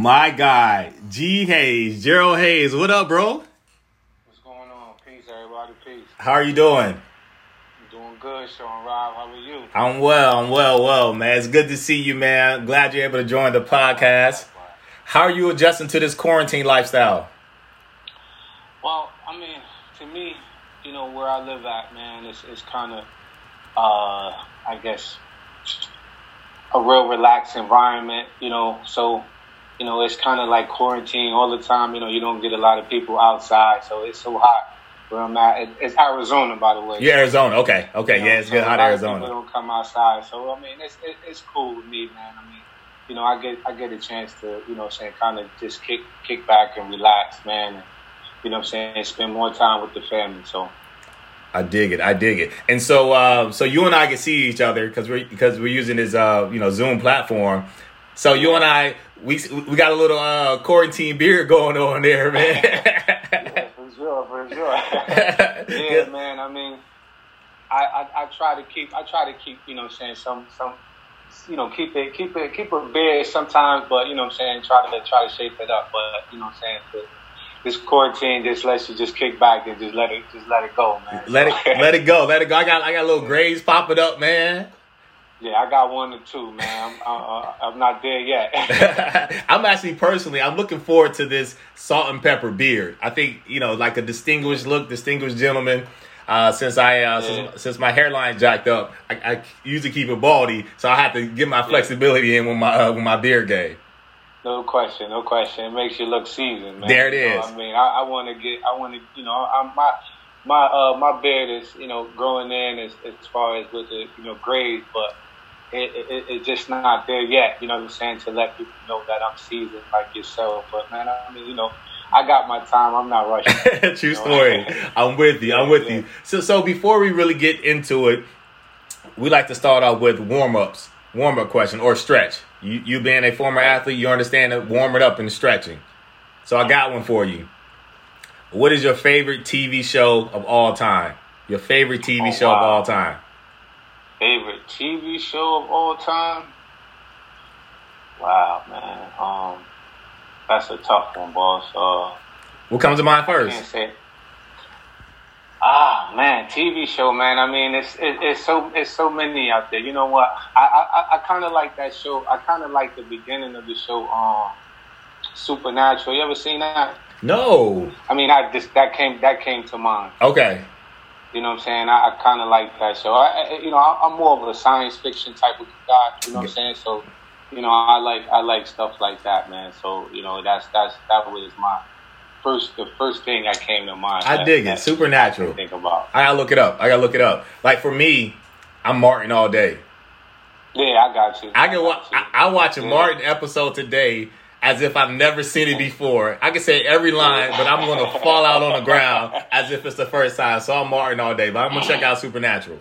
My guy, G Hayes, Gerald Hayes. What up, bro? What's going on? Peace, everybody. Peace. How are you doing? Doing good, Sean Rob. How are you? I'm well. I'm well. Well, man, it's good to see you, man. Glad you're able to join the podcast. How are you adjusting to this quarantine lifestyle? Well, I mean, to me, you know, where I live at, man, it's, it's kind of, uh, I guess, a real relaxed environment, you know, so, you know, it's kind of like quarantine all the time. You know, you don't get a lot of people outside, so it's so hot where I'm at. It's Arizona, by the way. Yeah, Arizona. Okay. Okay. You yeah, know, it's so good hot of People Arizona. don't come outside, so I mean, it's it, it's cool with me, man. I mean, you know, I get I get a chance to, you know, I'm saying kind of just kick kick back and relax, man. And, you know, what I'm saying spend more time with the family. So I dig it. I dig it. And so, uh, so you and I can see each other because we're because we're using this, uh, you know, Zoom platform. So you and I, we we got a little uh, quarantine beer going on there, man. yeah, for sure, for sure. yeah, man. I mean, I, I I try to keep I try to keep you know, what I'm saying some some. You know, keep it, keep it, keep it big sometimes, but you know what I'm saying, try to try to shape it up. But you know what I'm saying, the, this quarantine just lets you just kick back and just let it just let it go, man. let it let it go. Let it go. I got I got little grays popping up, man. Yeah, I got one or two, man. I'm, uh, I'm not there yet. I'm actually personally, I'm looking forward to this salt and pepper beard. I think you know, like a distinguished look, distinguished gentleman. Uh, since I uh, Yeah. since, since my hairline jacked up, I, I usually keep it baldy, so I have to get my flexibility in with my uh, with my beard game. no question, no question. It makes you look seasoned, man. There it is. You know. I mean, I, I want to get, I want to, you know, I'm my my uh my beard is, you know, growing in as as far as with the you know grades, but it, it it's just not there yet. You know what I'm saying? To let people know that I'm seasoned like yourself. But man, I mean, you know, I got my time. I'm not rushing. True story. I'm with you. I'm with you. So so before we really get into it, we like to start off with warm ups, warm up question or stretch. You you being a former athlete, you understand that warming up and stretching. So I got one for you. What is your favorite TV show of all time? Your favorite TV Oh, show of all time? Favorite TV show of all time? Wow, man. Um, that's a tough one, boss. Uh, What comes to mind can't first? say. Ah, man, TV show, man. I mean, it's it, it's so it's so many out there. You know what? I I, I kind of like that show. I kind of like the beginning of the show. Um, Supernatural. You ever seen that? No. I mean, I just that came that came to mind. Okay. You know what I'm saying? I, I kind of like that show. I, I, you know, I, I'm more of a science fiction type of guy. You know what I'm saying? So, you know, I like I like stuff like that, man. So, you know, that's that's that was my first the first thing that came to mind. I that- dig it. Supernatural. I think about. I gotta look it up. I gotta look it up. Like for me, I'm Martin all day. Yeah, I got you. I can watch. I, I watch a Yeah. Martin episode today as if I've never seen it before. I can say every line, but I'm gonna fall out on the ground as if it's the first time. So I'm Martin all day, but I'm gonna check out Supernatural.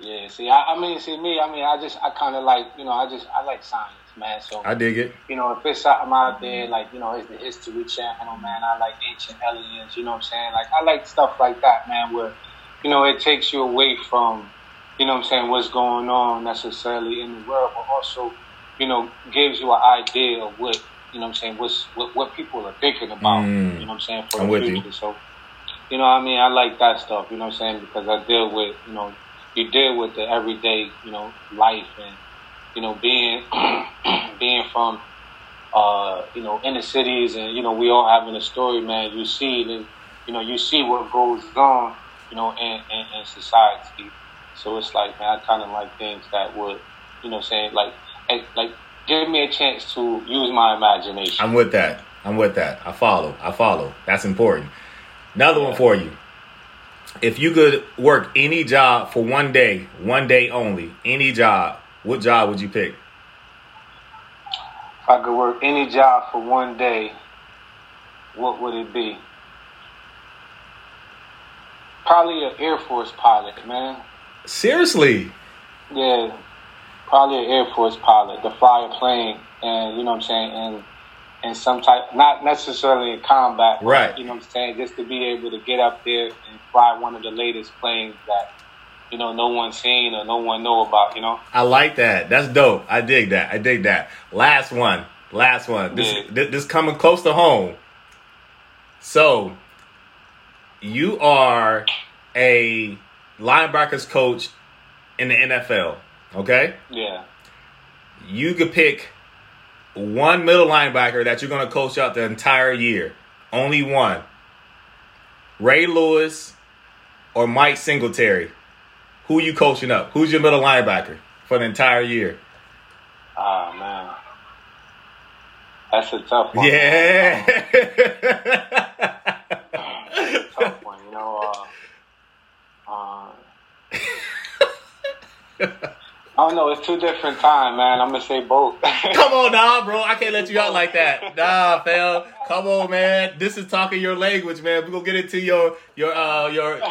Yeah, see, I, I mean, see me. I mean, I just I kind of like you know I just I like science, man. So I dig it. you know, if it's something out there, like, you know, it's the History Channel, man. I like Ancient Aliens, you know what I'm saying? Like, I like stuff like that, man, where, you know, it takes you away from, you know what I'm saying, what's going on necessarily in the world, but also, you know, gives you an idea of what, you know what I'm saying, what's, what, what people are thinking about, Mm. you know what I'm saying, for I'm the with you. future. So, you know what I mean? I like that stuff, you know what I'm saying, because I deal with, you know, you deal with the everyday, you know, life and, you know, being being from uh, you know, inner cities and, you know, we all having a story, man, you see the you know, you see what goes on, you know, in, in, in society. So it's like, man, I kinda like things that would, you know, saying like like give me a chance to use my imagination. I'm with that. I'm with that. I follow. I follow. That's important. Another one for you. If you could work any job for one day, one day only, any job, what job would you pick? If I could work any job for one day, what would it be? Probably an Air Force pilot, man. Seriously? Yeah, probably an Air Force pilot to fly a plane, and you know what I'm saying, and and some type, not necessarily in combat, but, Right. You know what I'm saying, just to be able to get up there and fly one of the latest planes that you know no one's seen or no one know about. You know, I like that. That's dope. I dig that. I dig that. Last one. Last one. This, yeah. this this coming close to home. So, you are a linebackers coach in the NFL, okay? Yeah. You could pick one middle linebacker that you're going to coach out the entire year. Only one. Ray Lewis or Mike Singletary. Who you coaching up? Who's your middle linebacker for the entire year? Oh man. That's a tough one. Yeah. tough one, you know. Uh, uh, I don't know. It's two different time, man. I'm gonna say both. Come on, nah, bro. I can't let you out like that. Nah, fam. Come on, man. This is talking your language, man. We're gonna get into your your uh your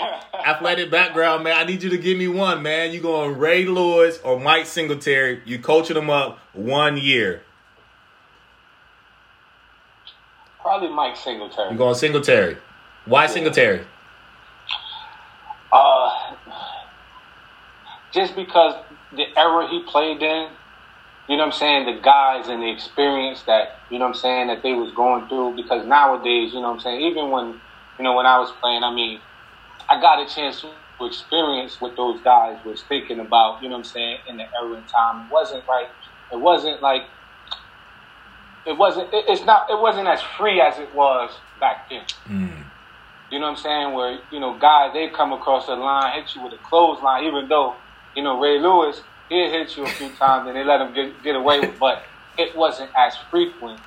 athletic background, man. I need you to give me one, man. You going Ray Lewis or Mike Singletary? You coaching them up one year. Probably Mike Singletary. You going Singletary? Why yeah. Singletary? Uh, just because the era he played in, you know what I'm saying, the guys and the experience that, you know what I'm saying, that they was going through because nowadays, you know what I'm saying, even when, you know, when I was playing, I mean, I got a chance to experience what those guys was thinking about, you know what I'm saying, in the era and time. It wasn't like, it wasn't like, it wasn't, it, it's not, it wasn't as free as it was back then. Mm. You know what I'm saying? Where, you know, guys, they come across the line, hit you with a clothesline, even though you know, Ray Lewis, he hit you a few times and they let him get, get away with but it wasn't as frequent.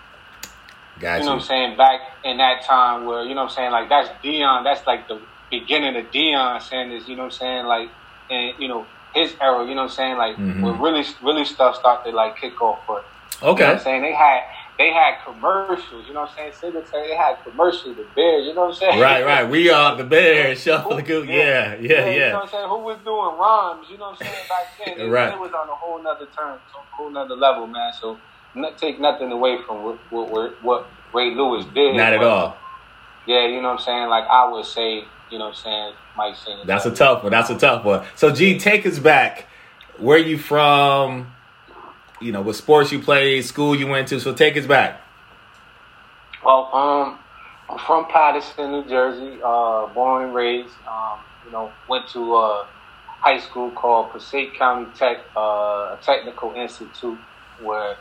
Gotcha. You know what I'm saying? Back in that time where, you know what I'm saying, like that's Deion, that's like the beginning of Deion Sanders, you know what I'm saying? Like and you know, his era, you know what I'm saying, like mm-hmm. where really really stuff started to like kick off for Okay. You know what I'm saying? They had they had commercials, you know what I'm saying? Singletary, they had commercials, the Bears, you know what I'm saying? Right, right. We are the Bears, shuffle the goose. Yeah, yeah, yeah, You know what I'm saying? Who was doing rhymes, you know what I'm saying, back then? It, right. it was on a whole nother turn, a whole nother level, man. So not take nothing away from what what, what Ray Lewis did. Not at but, all. Yeah, you know what I'm saying? Like I would say, you know what I'm saying, Mike Singletary. That's a tough one. That's a tough one. So G, take us back. Where you from? You know, what sports you played, school you went to. So take us back. Well, um, I'm from Paterson, New Jersey. Uh, born and raised. Um, you know, went to a high school called Passaic County Tech, uh, a technical institute where,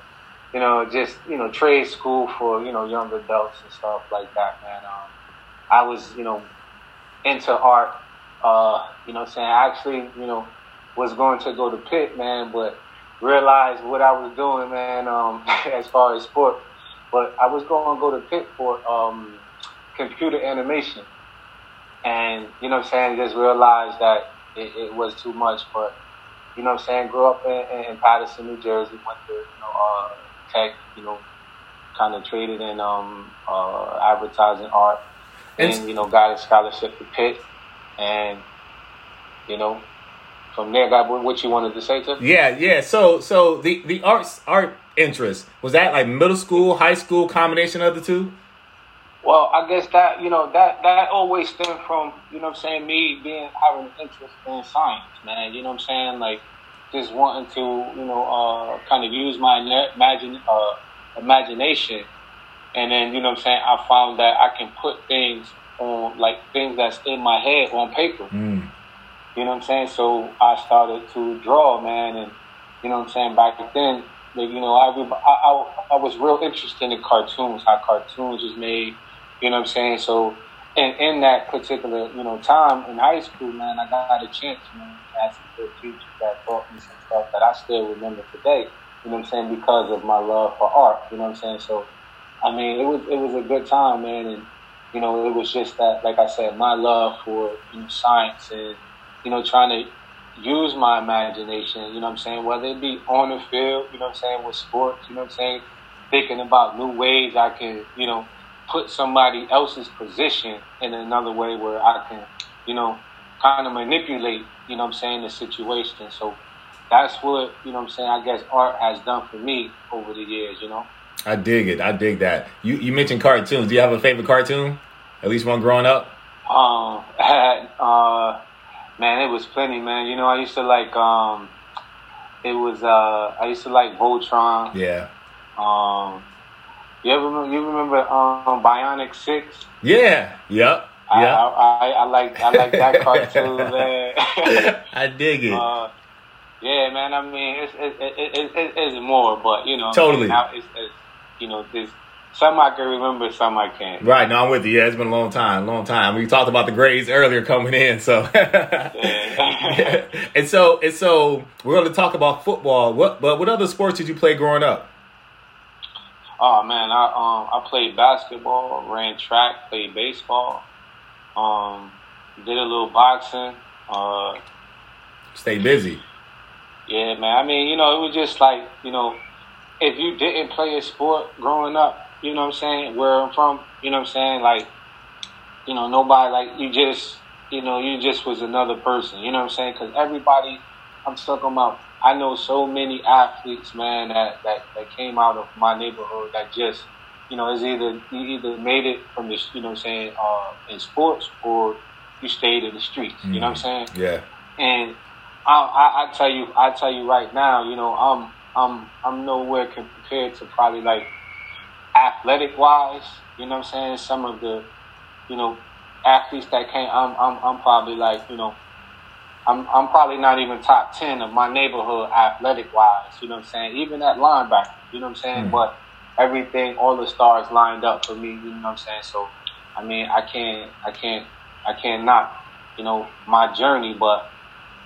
you know, just you know, trade school for you know young adults and stuff like that. Man, um, I was you know into art. Uh, you know, saying actually, you know, was going to go to Pitt, man, but realized what I was doing, man. Um, as far as sport but I was going to go to Pitt for um, computer animation. And, you know what I'm saying, just realized that it, it, was too much. But, you know what I'm saying, grew up in, in Paterson, New Jersey, went to, you know, uh, tech, you know, kind of traded in um, uh, advertising art. And, and, you know, got a scholarship to Pitt. And, you know, from there, got what you wanted to say to? Yeah, yeah. So, so the the arts art interest? Was that like middle school, high school, combination of the two? Well, I guess that you know that that always stemmed from you know I'm saying me being having an interest in science, man. You know I'm saying like just wanting to you know uh, kind of use my imagine uh, imagination, and then you know I'm saying I found that I can put things on like things that's in my head on paper. Mm. You know what I'm saying? So I started to draw, man, and you know what I'm saying back then like, you know, I, I, I, was real interested in cartoons, how cartoons was made. You know what I'm saying? So, in, in that particular, you know, time in high school, man, I got a chance, man, to have some good teachers that taught me some stuff that I still remember today. You know what I'm saying? Because of my love for art. You know what I'm saying? So, I mean, it was it was a good time, man, and you know, it was just that, like I said, my love for you know, science and you know, trying to use my imagination, you know what I'm saying? Whether it be on the field, you know what I'm saying, with sports, you know what I'm saying? Thinking about new ways I can, you know, put somebody else's position in another way where I can, you know, kind of manipulate, you know what I'm saying, the situation. So that's what, you know what I'm saying, I guess art has done for me over the years, you know? I dig it. I dig that. You you mentioned cartoons. Do you have a favorite cartoon? At least one growing up? Um, had, uh, Man, it was plenty, man. You know, I used to like um, it was uh, I used to like Voltron. Yeah. Um, You ever remember, you remember um, Bionic Six? Yeah. Yep. I, Yep. I, I, I like I like that cartoon, man. I dig it. uh, yeah, man. I mean, it's it, it, it, it, it's more, but you know, Totally. Now it's, it's you know, there's some I can remember, some I can't. Right, no, I'm with you. Yeah, it's been a long time, long time. We talked about the grades earlier coming in, so. Yeah. and so, and so, we're going to talk about football. What, but what other sports did you play growing up? Oh man, I um I played basketball, ran track, played baseball, um, did a little boxing. Uh, Stay busy. yeah, man. I mean, you know, it was just like you know, if you didn't play a sport growing up, you know what I'm saying, where I'm from, you know what I'm saying, like, you know, nobody like you just, you know, you just was another person. You know what I'm saying? Because everybody, I'm stuck on my. I know so many athletes, man, that, that, that came out of my neighborhood that just, you know, is either you either made it from the, you know, what I'm saying, uh, in sports or you stayed in the streets. You know what I'm saying? Yeah. And I, I, I tell you, I tell you right now, you know, I'm, I'm, I'm nowhere compared to probably like athletic wise. You know what I'm saying? Some of the, you know, athletes that came, I'm, I'm, I'm probably like, you know, I'm, I'm probably not even top ten of my neighborhood athletic wise. You know what I'm saying? Even at linebacker. You know what I'm saying? Mm. But everything, all the stars lined up for me. You know what I'm saying? So, I mean, I can't, I can't, I can't knock, you know, my journey. But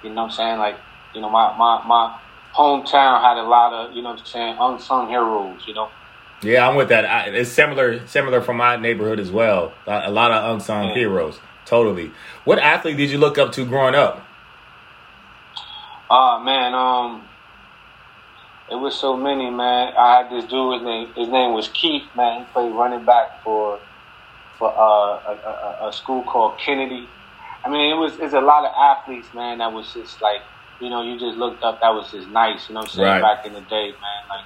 you know what I'm saying? Like, you know, my my my hometown had a lot of, you know what I'm saying, unsung heroes. You know. Yeah, I'm with that. I, it's similar, similar from my neighborhood as well. A, a lot of unsung Yeah. heroes. Totally. What athlete did you look up to growing up? Oh man, um, it was so many, man. I had this dude. His name, his name was Keith. Man, he played running back for for uh, a, a, a school called Kennedy. I mean, it was it's a lot of athletes, man. That was just like you know, you just looked up. That was just nice. You know what I'm saying? Right. Back in the day, man. Like,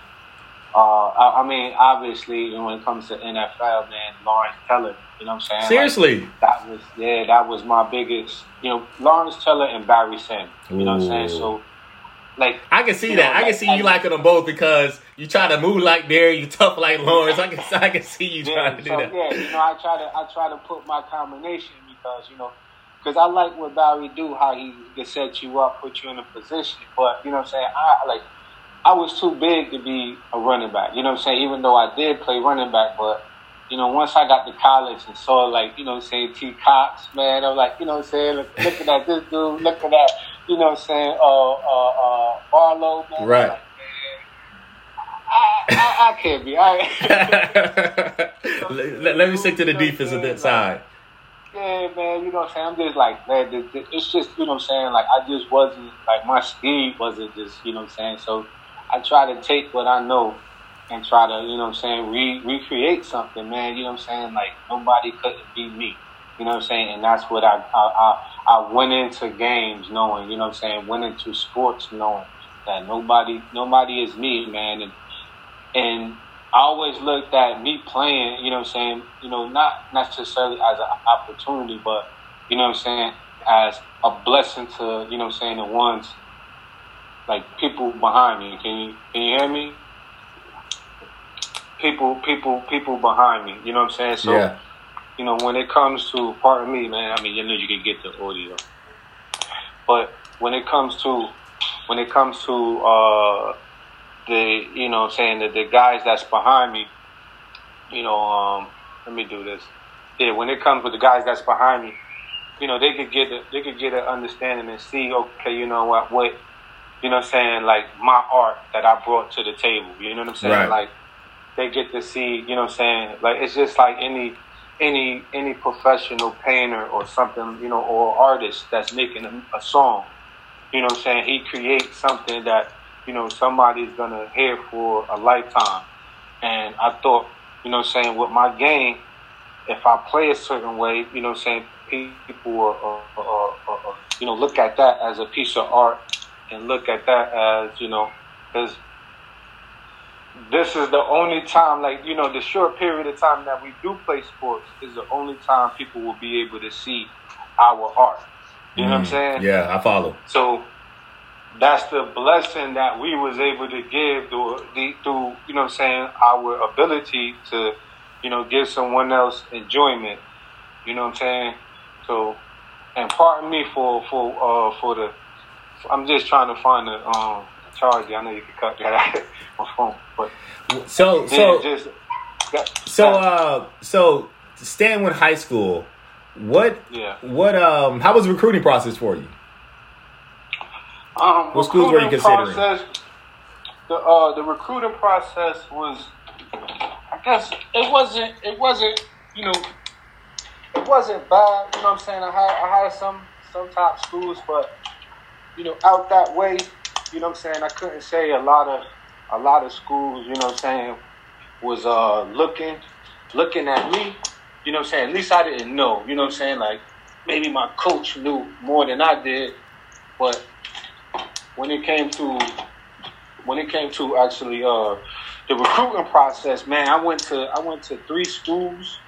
uh, I, I mean, obviously, when it comes to NFL, man, Lawrence Taylor. You know what I'm saying? Like, Seriously. that was yeah, that was my biggest. You know, Lawrence Taylor and Barry Sanders. You know what I'm saying? So, like, I can see that. know, I can like- see you liking them both because you try to move like Barry, you tough like Lawrence. I can, I can see you yeah, trying to do so, that. yeah, you know, I try to I try to put my combination because you know, because I like what Barry do, how he can set you up, put you in a position. But you know what I'm saying? I like. I was too big to be a running back. You know what I'm saying? Even though I did play running back, but you know, once I got to college and saw like, you know what I'm saying, T Cox, man, I'm like, you know what I'm saying, look, looking at this dude, looking at, you know what I'm saying, uh uh uh Barlow, man. Right. like, I, I, I can't be. I, let, let me stick to the defensive bit side. Yeah, man, you know what I'm saying? I'm just like, man, it's just, you know what I'm saying? Like, I just wasn't, like, my speed wasn't just, you know what I'm saying? So I try to take what I know and try to, you know what I'm saying, re- recreate something, man. You know what I'm saying? Like, nobody couldn't beat me. You know what I'm saying? And that's what I, I, I, I went into games knowing, you know what I'm saying? Went into sports knowing that nobody, nobody is me, man. And, and I always looked at me playing, you know what I'm saying, you know, not necessarily as an opportunity, but, you know what I'm saying, as a blessing to, you know I'm saying, the ones, like people behind me. Can you, can you hear me? People, people, people behind me, you know what I'm saying? So, Yeah. you know, when it comes to, pardon me, man, I mean, you know, you can get the audio. But when it comes to, when it comes to, uh, the you know I'm saying that the guys that's behind me, you know, um, let me do this. Yeah, when it comes with the guys that's behind me, you know, they could get a, they could get an understanding and see, okay, you know what, what, you know, what I'm saying like my art that I brought to the table. You know what I'm saying? Right. Like they get to see, you know, what I'm saying like it's just like any any any professional painter or something, you know, or artist that's making a, a song. You know what I'm saying? He creates something that, you know, somebody's gonna hear for a lifetime. And I thought, you know what I'm saying, with my game, if I play a certain way, you know what I'm saying, people uh, uh, uh, uh, you know, look at that as a piece of art and look at that as, you know, because this is the only time, like, you know, the short period of time that we do play sports is the only time people will be able to see our art. You know what I'm Mm, saying? Yeah, I follow. So that's the blessing that we was able to give through, through you know what I'm saying, our ability to, you know, give someone else enjoyment. You know what I'm saying? So, and pardon me for for uh for the, I'm just trying to find the um charger. I know you can cut that out my phone, but so so just, so uh so Stanwood High School. What yeah. what um how was the recruiting process for you? Um, what schools were you considering? Process, the uh, the recruiting process was, I guess it wasn't it wasn't you know it wasn't bad. You know what I'm saying? I had I had some some top schools, but you know out that way, you know what I'm saying. I couldn't say a lot of a lot of schools. You know what I'm saying was uh looking looking at me. You know what I'm saying? At least I didn't know. You know what I'm saying? Like maybe my coach knew more than I did, but when it came to when it came to actually uh, the recruiting process, man, I went to I went to three schools.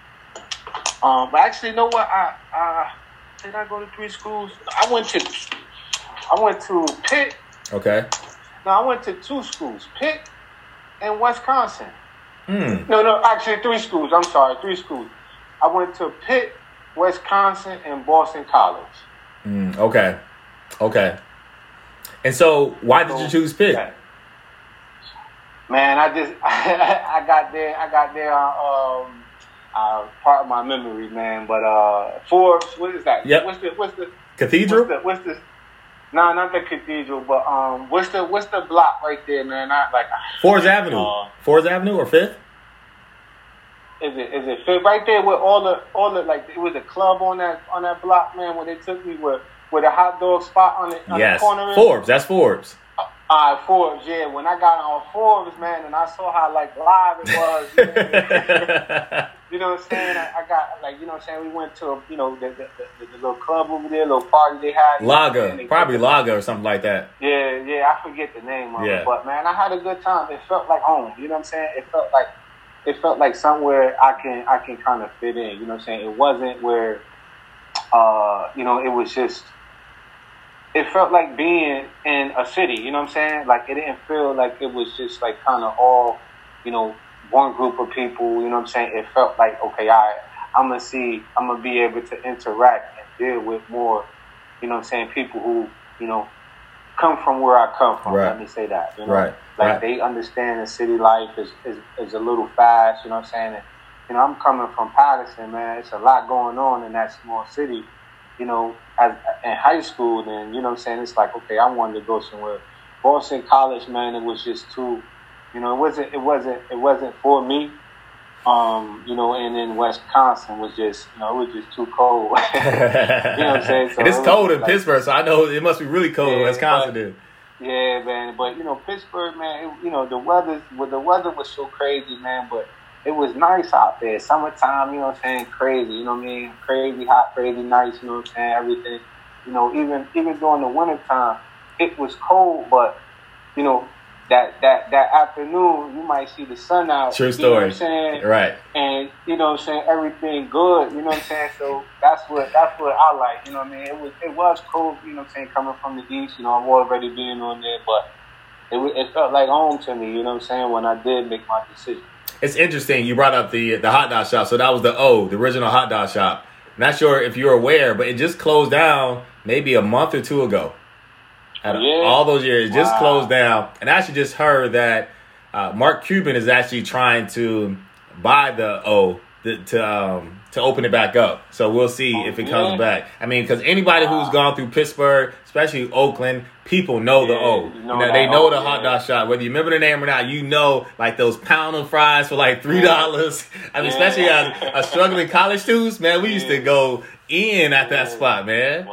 Um, but actually, you know what? I, I did I go to three schools? I went to I went to Pitt. Okay. No, I went to two schools, Pitt and Wisconsin. Mm. No, no, actually three schools. I'm sorry, three schools. I went to Pitt, Wisconsin, and Boston College. Mm, okay. Okay. And so, why did you choose Pitt? Man, I just I got there. I got there. Um, uh, part of my memory, man. But uh, Forbes, what is that? Yep. What's the what's the cathedral? What's the, what's the no, not the cathedral, but um, what's the what's the block right there, man? Not like Fourth Avenue. Uh, Fourth Avenue or Fifth? Is it is it Fifth? Right there with all the all the like it was a club on that on that block, man. When they took me with with a hot dog spot on the, on yes. the corner. Forbes, that's Forbes. Uh, all right, Forbes, yeah. When I got on Forbes, man, and I saw how like live it was, you know what I'm saying? I, I, got like, you know what I'm saying? We went to, a, you know, the, the, the, the little club over there, little party they had. Laga, probably Laga or something like that. Yeah, yeah. I forget the name of yeah. it, but man, I had a good time. It felt like home. You know what I'm saying? It felt like it felt like somewhere I can I can kind of fit in. You know what I'm saying? It wasn't where, uh, you know, it was just it felt like being in a city, you know what I'm saying? Like it didn't feel like it was just like kind of all, you know, one group of people, you know what I'm saying? It felt like, okay, I right, I'm gonna see, I'm gonna be able to interact and deal with more, you know what I'm saying, people who, you know, come from where I come from. Right. Let me say that. You know? Right. Like right. they understand the city life is, is, is a little fast, you know what I'm saying? And, you know, I'm coming from Paterson, man. It's a lot going on in that small city you know, as in high school, then you know what I'm saying it's like okay, I wanted to go somewhere. Boston College, man, it was just too, you know, it wasn't, it wasn't, it wasn't for me. Um, you know, and then Wisconsin was just, you know, it was just too cold. you know what I'm saying? So and it's it cold in like, Pittsburgh, so I know it must be really cold yeah, in Wisconsin. But, yeah, man. But you know, Pittsburgh, man. It, you know, the weather, well, the weather was so crazy, man. But it was nice out there. Summertime, you know what I'm saying? Crazy, you know what I mean? Crazy hot, crazy nice, you know what I'm saying? Everything. You know, even even during the wintertime, it was cold, but you know, that that that afternoon you might see the sun out. True story. You know I'm saying? Right. And you know what I'm saying, everything good, you know what I'm saying? So that's what that's what I like, you know what I mean? It was it was cold, you know what I'm saying, coming from the east, you know, I've already been on there, but it, it felt like home to me, you know what I'm saying, when I did make my decision it's interesting. You brought up the the hot dog shop, so that was the O, the original hot dog shop. Not sure if you're aware, but it just closed down maybe a month or two ago. Out yeah. all those years, wow. just closed down. And I actually just heard that uh, Mark Cuban is actually trying to buy the O the, to um, to open it back up. So we'll see oh, if it comes back. I mean, because anybody who's gone through Pittsburgh, especially Oakland, people know yeah, the O. You know, they know the hot dog shop. Whether you remember the name or not, you know like those pound of fries for like three dollars. I mean, yeah. especially as a struggling college students, man, we used to go in at that spot, man.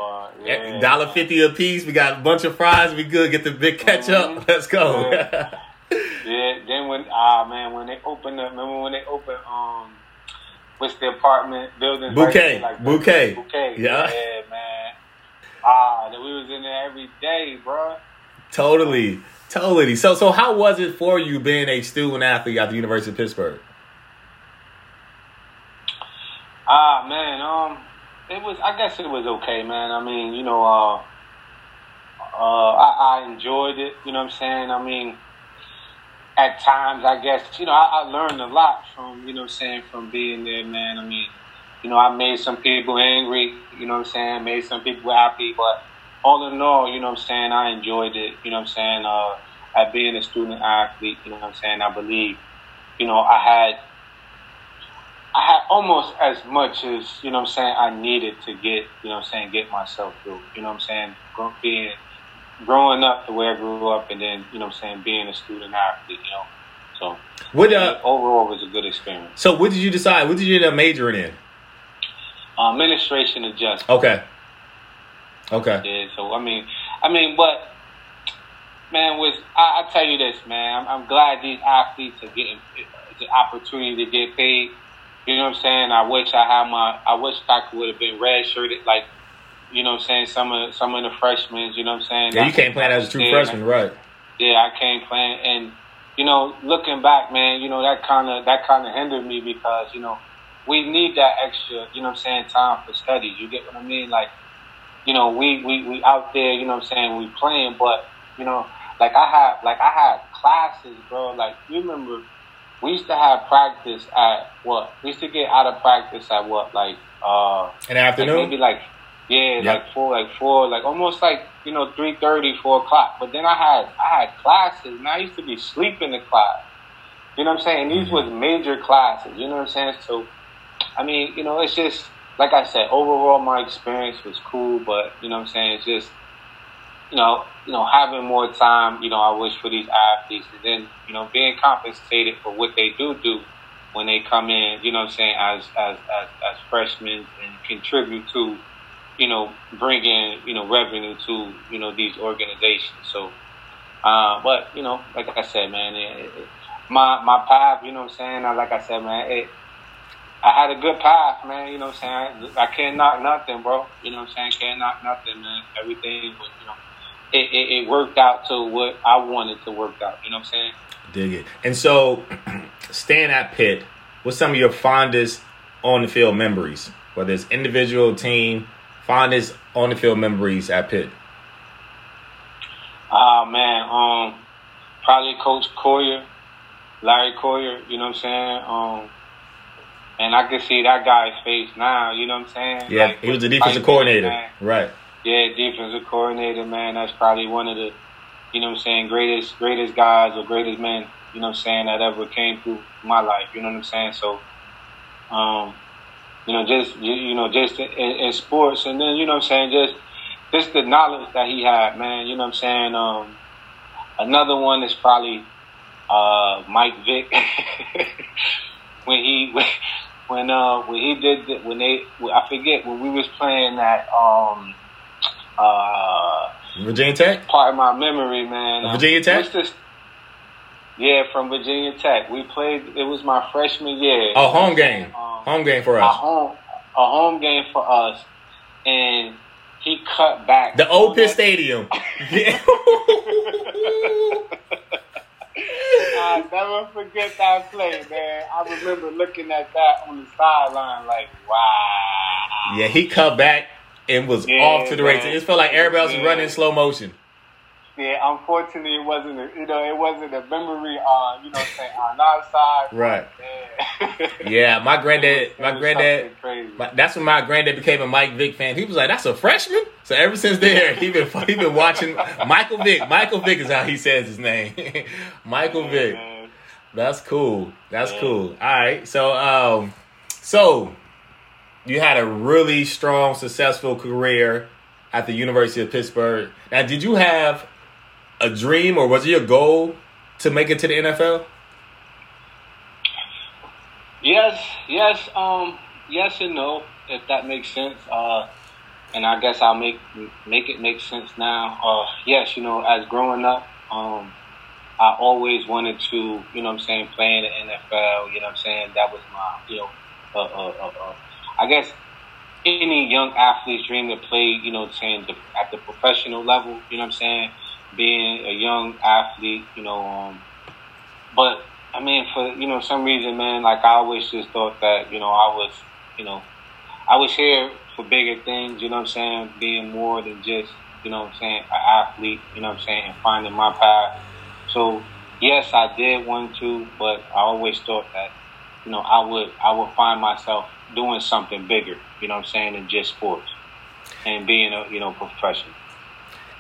Dollar fifty a piece. We got a bunch of fries. We good. Get the big ketchup. Mm-hmm. Let's go. yeah. Then when ah man, when they opened up, remember when they opened um what's the apartment building? Bouquet. Right like Bouquet. Bouquet. Yeah. Yeah, man. Ah, that we was in there every day, bro. Totally. Totally. So so how was it for you being a student athlete at the University of Pittsburgh? Ah, man, um, it was I guess it was okay, man. I mean, you know, uh Uh, I, I enjoyed it. You know what I'm saying? I mean, at times, I guess you know I, I learned a lot from you know saying from being there, man. I mean, you know, I made some people angry. You know what I'm saying? Made some people happy, but all in all, you know what I'm saying? I enjoyed it. You know what I'm saying? Uh, at being a student athlete, you know what I'm saying? I believe, you know, I had I had almost as much as, you know what I'm saying, I needed to get, you know I'm saying, get myself through. You know what I'm saying? Being growing up the way I grew up and then, you know what I'm saying, being a student athlete, you know. So what uh, overall was a good experience. So what did you decide? What did you end up majoring in? Uh, administration of justice. Okay. Okay. Yeah, so I mean I mean but man, was I, I tell you this, man. I'm, I'm, glad these athletes are getting the opportunity to get paid. You know what I'm saying? I wish I had my. I wish I would have been red shirted, like you know what I'm saying. Some of some of the freshmen. You know what I'm saying? Yeah, you can't play as a true freshman, right? Yeah, I can't play, and you know, looking back, man, you know that kind of that kind of hindered me because you know we need that extra. You know what I'm saying? Time for studies. You get what I mean? Like, you know, we we we out there. You know what I'm saying? We playing, but you know, like I had like I had classes, bro. Like you remember, we used to have practice at what? We used to get out of practice at what? Like uh, an afternoon, like maybe like yeah, yep. like four, like four, like almost like you know three thirty, four o'clock. But then I had I had classes, and I used to be sleeping in class. You know what I'm saying? These mm-hmm. was major classes. You know what I'm saying? So, I mean, you know, it's just like I said. Overall, my experience was cool, but you know what I'm saying? It's just you know, you know, having more time, you know, I wish for these athletes, and then you know, being compensated for what they do do when they come in, you know, what I'm saying as as as, as freshmen and contribute to, you know, bringing you know revenue to you know these organizations. So, uh, but you know, like I said, man, it, it, my my path, you know, what I'm saying, like I said, man, it, I had a good path, man. You know what I'm saying? I can't knock nothing, bro. You know what I'm saying? Can't knock nothing, man. Everything was, you know, it, it, it, worked out to what I wanted to work out. You know what I'm saying? Dig it. And so, staying at Pitt, what's some of your fondest on the field memories? Whether it's individual, team, fondest on the field memories at Pitt? Ah uh, man, um, probably Coach Coyer, Larry Coyer. You know what I'm saying? Um, and I can see that guy's face now. You know what I'm saying? Yeah, like, he was the defensive coordinator, right? Yeah, defensive coordinator, man. That's probably one of the, you know what I'm saying, greatest greatest guys or greatest men, you know what I'm saying, that ever came through my life. You know what I'm saying? So, um, you know, just you, know, just in, in, sports, and then you know what I'm saying, just just the knowledge that he had, man. You know what I'm saying? Um, another one is probably uh, Mike Vick when he when uh when he did the, when they I forget when we was playing that um uh, Virginia Tech. Part of my memory, man. Virginia Tech. This, yeah, from Virginia Tech. We played. It was my freshman year. A home game. Um, home game for us. A home, a home game for us, and he cut back the old Pitt Stadium. yeah. I never forget that play, man. I remember looking at that on the sideline, like, wow. Yeah, he cut back and was yeah, off to the races. It felt like everybody was running in slow motion. Yeah, unfortunately, it wasn't. A, you know, it wasn't a memory on. You know, saying on our side. Right. yeah, my granddad. my granddad. My, that's when my granddad became a Mike Vick fan. He was like, "That's a freshman." So ever since there, he been he been watching Michael Vick. Michael Vick is how he says his name. Michael yeah, Vick. Man. That's cool. That's yeah. cool. All right. So, um, so you had a really strong, successful career at the University of Pittsburgh. Now, did you have a dream or was it your goal to make it to the NFL? Yes, yes, um, yes and no, if that makes sense. Uh, and I guess I'll make make it make sense now. Uh, yes, you know, as growing up, um, I always wanted to, you know, I'm saying, play in the NFL. You know, I'm saying that was my, you know, uh, uh, uh, uh I guess any young athlete's dream to play, you know, saying at the professional level, you know what I'm saying? Being a young athlete, you know, um, but I mean, for, you know, some reason, man, like I always just thought that, you know, I was, you know, I was here for bigger things, you know what I'm saying? Being more than just, you know what I'm saying, an athlete, you know what I'm saying, and finding my path. So yes, I did want to, but I always thought that, you know, I would I would find myself doing something bigger, you know what I'm saying, than just sports and being a you know professional.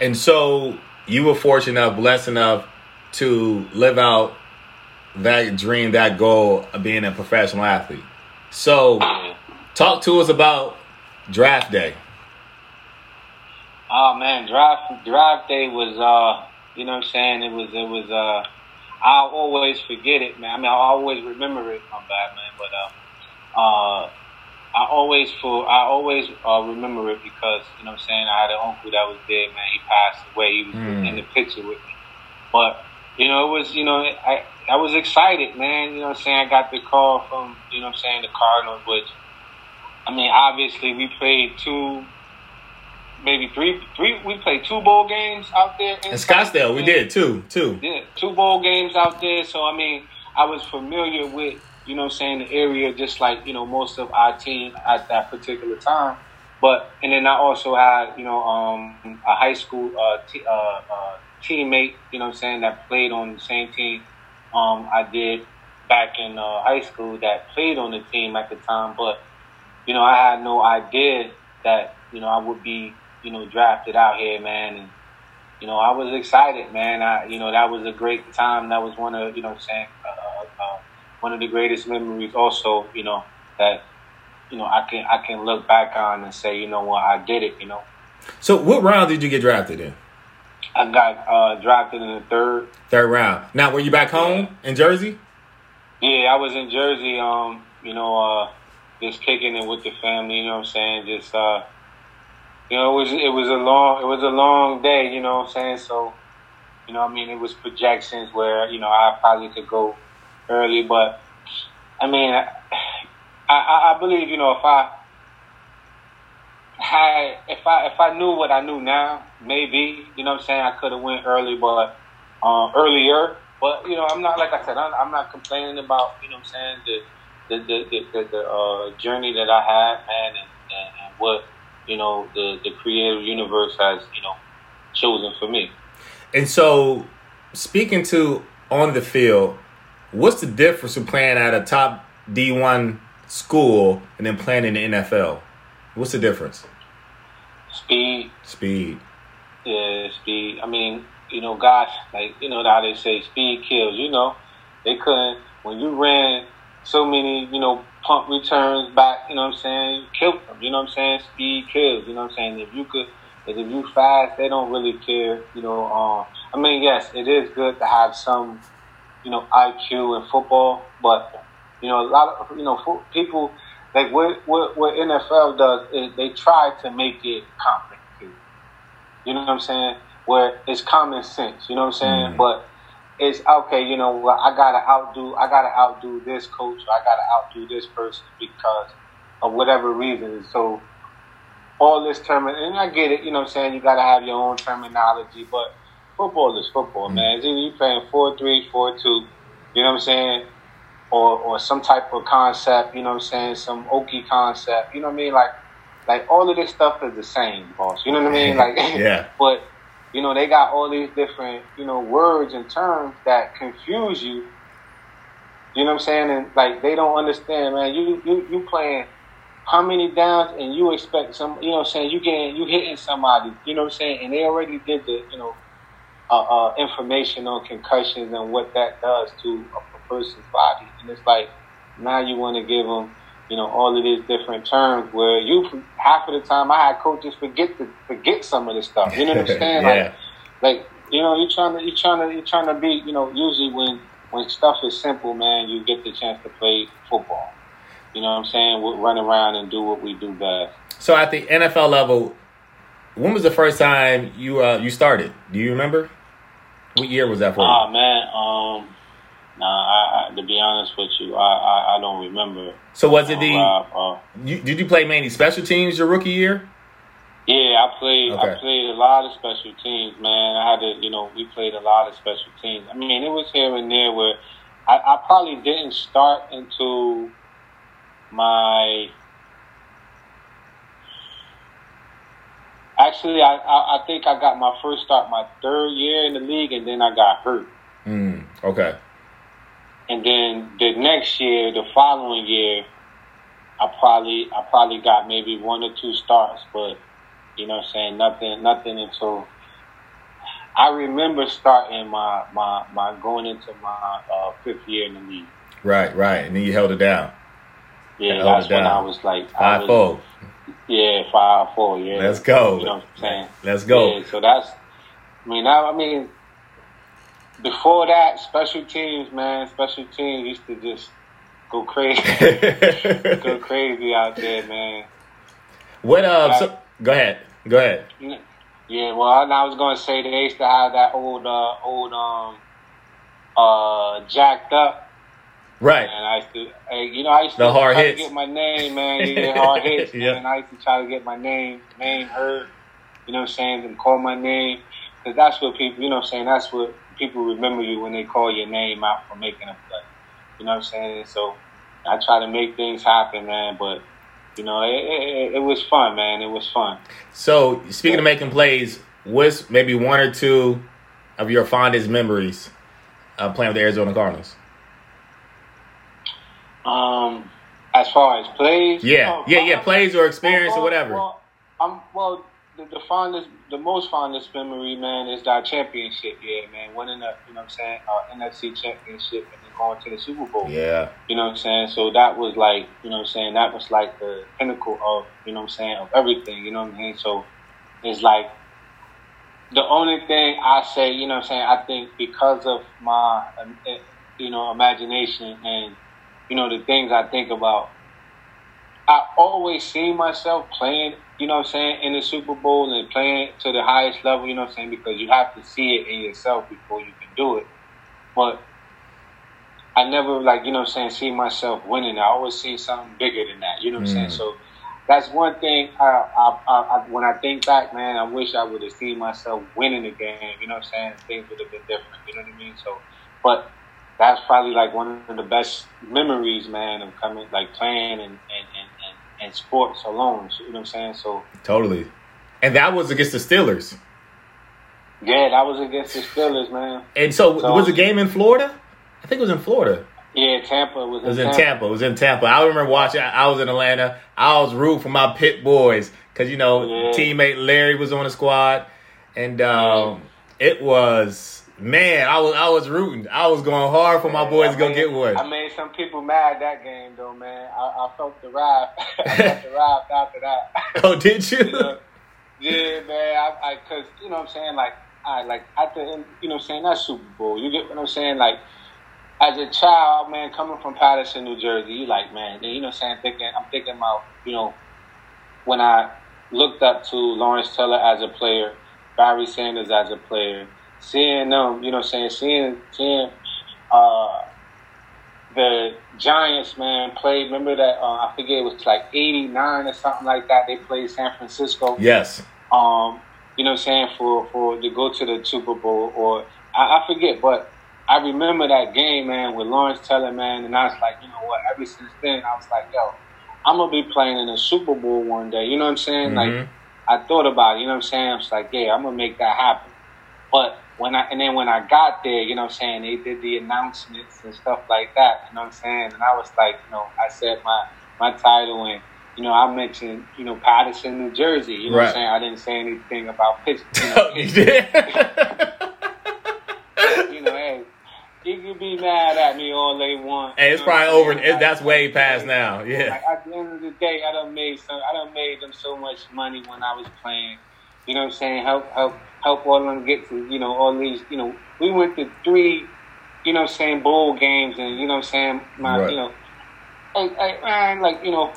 And so you were fortunate enough, blessed enough to live out that dream, that goal of being a professional athlete. So talk to us about draft day. Oh man, draft draft day was uh you know what I'm saying, it was it was uh I'll always forget it, man. I mean I'll always remember it, my bad man, but uh uh I always for I always uh, remember it because you know what I'm saying I had an uncle that was dead, man. He passed away. He was Mm. in the picture with me, but you know it was you know I I was excited, man. You know what I'm saying I got the call from you know what I'm saying the Cardinals, which I mean obviously we played two, maybe three three we played two bowl games out there In Scottsdale, we did too, too. yeah, two bowl games out there. So I mean, I was familiar with you know I'm saying the area just like you know most of our team at that particular time. But and then I also had you know um, a high school uh, t- uh, uh, teammate you know I'm saying that played on the same team um, I did back in uh, high school that played on the team at the time. But you know I had no idea that you know I would be you know drafted out here, man, and you know, I was excited, man. I, you know, that was a great time. That was one of, you know, I'm saying, uh, one of the greatest memories. Also, you know, that, you know, I can I can look back on and say, you know what, I did it. You know, So what round did you get drafted in? I got uh, drafted in the third. Third round. Now, were you back home in Jersey? Yeah, I was in Jersey. Um, you know, uh, just kicking it with the family. You know what I'm saying? Just, uh, you know, it was it was a long it was a long day. You know what I'm saying? So, you know, I mean, it was projections where you know I probably could go early, but I mean, I I, I believe you know if I had if I if I knew what I knew now, maybe you know what I'm saying I could have went early, but uh, earlier. But you know, I'm not like I said. I'm, I'm not complaining about you know what I'm saying the the the the, the, the uh, journey that I had, man, and, and, and what you know the the creative universe has you know chosen for me. And so, speaking to on the field, what's the difference from playing at a top D1 school and then playing in the NFL? What's the difference? Speed, Speed. yeah, speed. I mean, you know, gosh, like you know how they say speed kills. You know, they couldn't when you ran so many, you know, punt returns back. You know what I'm saying? You killed them. You know what I'm saying? Speed kills. You know what I'm saying? If you could, if you fast, they don't really care. You know, um, I mean, yes, it is good to have some, you know, IQ in football, but you know, a lot of you know people like what what what NFL does is they try to make it complicated. You know what I'm saying? Where it's common sense. You know what I'm saying? Mhm. But it's okay. You know, I gotta outdo. I gotta outdo this coach. Or I gotta outdo this person because of whatever reason. So all this term, and I get it. You know what I'm saying? You gotta have your own terminology, but football is football, mm. man. It's either you playing four three, four two. You know what I'm saying? Or or some type of concept. You know what I'm saying? Some Okie concept. You know what I mean? Like like all of this stuff is the same, boss. You know what I mean? Like Yeah. but you know they got all these different you know words and terms that confuse you. You know what I'm saying? And like they don't understand, man. You you you playing how many downs and you expect some you know what I'm saying, you getting you hitting somebody, you know what I'm saying, and they already did the, you know, uh, uh, information on concussions and what that does to a, a person's body. And it's like now you want to give them, you know, all of these different terms where you half of the time I had coaches forget to forget some of this stuff. You know what I'm saying? yeah. Like, like you know, you're trying to you're trying to you're trying to be, you know, usually when when stuff is simple, man, you get the chance to play football. You know what I'm saying? We'll run around and do what we do best. So at the NFL level, when was the first time you uh, you started? Do you remember? What year was that for? you? Oh man, um, nah, I, I, to be honest with you, I, I, I don't remember. so was it Uh, the? Uh, You, did you play mainly special teams your rookie year? yeah, I played. Okay. I played a lot of special teams, man. I had to, you know, we played a lot of special teams. I mean, it was here and there where I, I probably didn't start until my. Actually, I, I I think I got my first start my third year in the league, and then I got hurt. Mm, okay. And then the next year, the following year, I probably I probably got maybe one or two starts, but you know what I'm saying nothing nothing until I remember starting my my, my going into my uh, fifth year in the league. Right, right, and then you held it down. Yeah, Held that's when. I was like I Five was- four. Yeah, five four. Yeah, Let's go. You know what I'm saying? Let's go. Yeah, so that's. I mean, I, I mean, before that, special teams, man, special teams used to just go crazy, go crazy out there, man. what? Uh, so, go ahead. Go ahead. Yeah, well, and I was gonna say they used to have that old, uh, old, um, uh, jacked up. Right. And I used to, hey, you know, I used to The hard try hits. to get my name, man. Yeah, hard hits, Yeah. man. I used to try to get my name, name heard. You know what I'm saying? And call my name, because that's what people, you know what I'm saying? That's what people remember you when they call your name out for making a play. You know what I'm saying? So I try to make things happen, man. But you know, it, it, it was fun, man. It was fun. So, speaking of making plays, what's maybe one or two of your fondest memories uh, playing with the Arizona Cardinals? Um, as far as plays, Yeah, oh, yeah, yeah. Plays or experience or whatever. Well, I'm well. The, the fondest, the most fondest memory, man, is that championship year, man. Winning the, you know, what I'm saying, uh, NFC championship and then going to the Super Bowl. Yeah. You know what I'm saying? So that was like, you know what I'm saying, that was like the pinnacle of, you know what I'm saying, of everything, you know what I mean? So it's like the only thing I say, you know what I'm saying, I think because of my, um, eh, you know, imagination and, you know, the things I think about, I always see myself playing, you know what I'm saying, in the Super Bowl and playing to the highest level, you know what I'm saying, because you have to see it in yourself before you can do it. But I never like you know what I'm saying see myself winning. I always see something bigger than that. You know what I'm saying? Mm. So that's one thing. I, I, I, I when I think back, man, I wish I would have seen myself winning the game. You know what I'm saying? Things would have been different. You know what I mean? So, but that's probably like one of the best memories, man, of coming like playing and and and, and, and sports alone. You know what I'm saying? So Totally. And that was against the Steelers. yeah, that was against the Steelers, man. And so, So- was the game in Florida? I think it was in Florida. Yeah, Tampa was. It was in Tampa. It was in Tampa. I remember watching. I was in Atlanta. I was rooting for my Pitt boys because you know Yeah. teammate Larry was on the squad, and um, it was man. I was I was rooting. I was going hard for my boys to go made- get one. I made some people mad that game, though, man. I, I felt the wrath. I felt the wrath after that. oh, did you? You know? Yeah, man. I, I, cause you know what I'm saying, like, I like at the end, you know what I'm saying, that's Super Bowl. You get what I'm saying, like. As a child, man, coming from Paterson, New Jersey, you like, man, you know what I'm saying? Thinking, I'm thinking about, you know, when I looked up to Lawrence Taylor as a player, Barry Sanders as a player, seeing them, you know what I'm saying, seeing seeing uh the Giants, man, played remember that uh, I forget it was like eighty nine or something like that. They played San Francisco. yes. Um, you know what I'm saying, for for to go to the Super Bowl or I, I forget, but I remember that game, man, with Lawrence Taylor, man, and I was like, you know what, ever since then I was like, yo, I'm gonna be playing in a Super Bowl one day. You know what I'm saying? Like Mhm. I thought about it, you know what I'm saying? I was like, yeah, I'm gonna make that happen. But when I and then when I got there, you know what I'm saying, they did the announcements and stuff like that, you know what I'm saying? And I was like, you know, I said my my title and you know, I mentioned, you know, Paterson, New Jersey. You know what I'm saying? I didn't say anything about pitch. You know, did. you know, hey, you can be mad at me all they want. Hey, it's probably over. It, Like, that's way past now. Yeah. Like, at the end of the day, I done made some. I done made them so much money when I was playing. You know what I'm saying? Help, help, help all of them get to. You know, all these. You know, we went to three. You know, saying bowl games, and you know, saying my. Right. You know, man, like you know.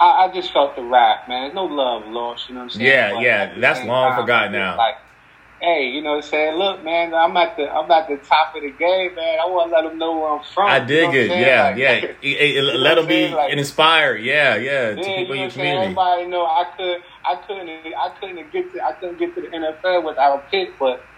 I, I just felt the wrath, man. There's no love lost, you know what I'm saying? Yeah, But yeah, at that's long time, forgotten now. Like, hey, you know what I'm saying? Look, man, I'm at the I'm at the top of the game, man. I want to let them know where I'm from. I you know dig what I'm it. Yeah, Like, yeah. It- it- You know let them be Like- inspired. Yeah, yeah. To Yeah, people you in know your what saying? community. Everybody know I could I couldn't I couldn't get to I couldn't get to the NFL without Pitt, but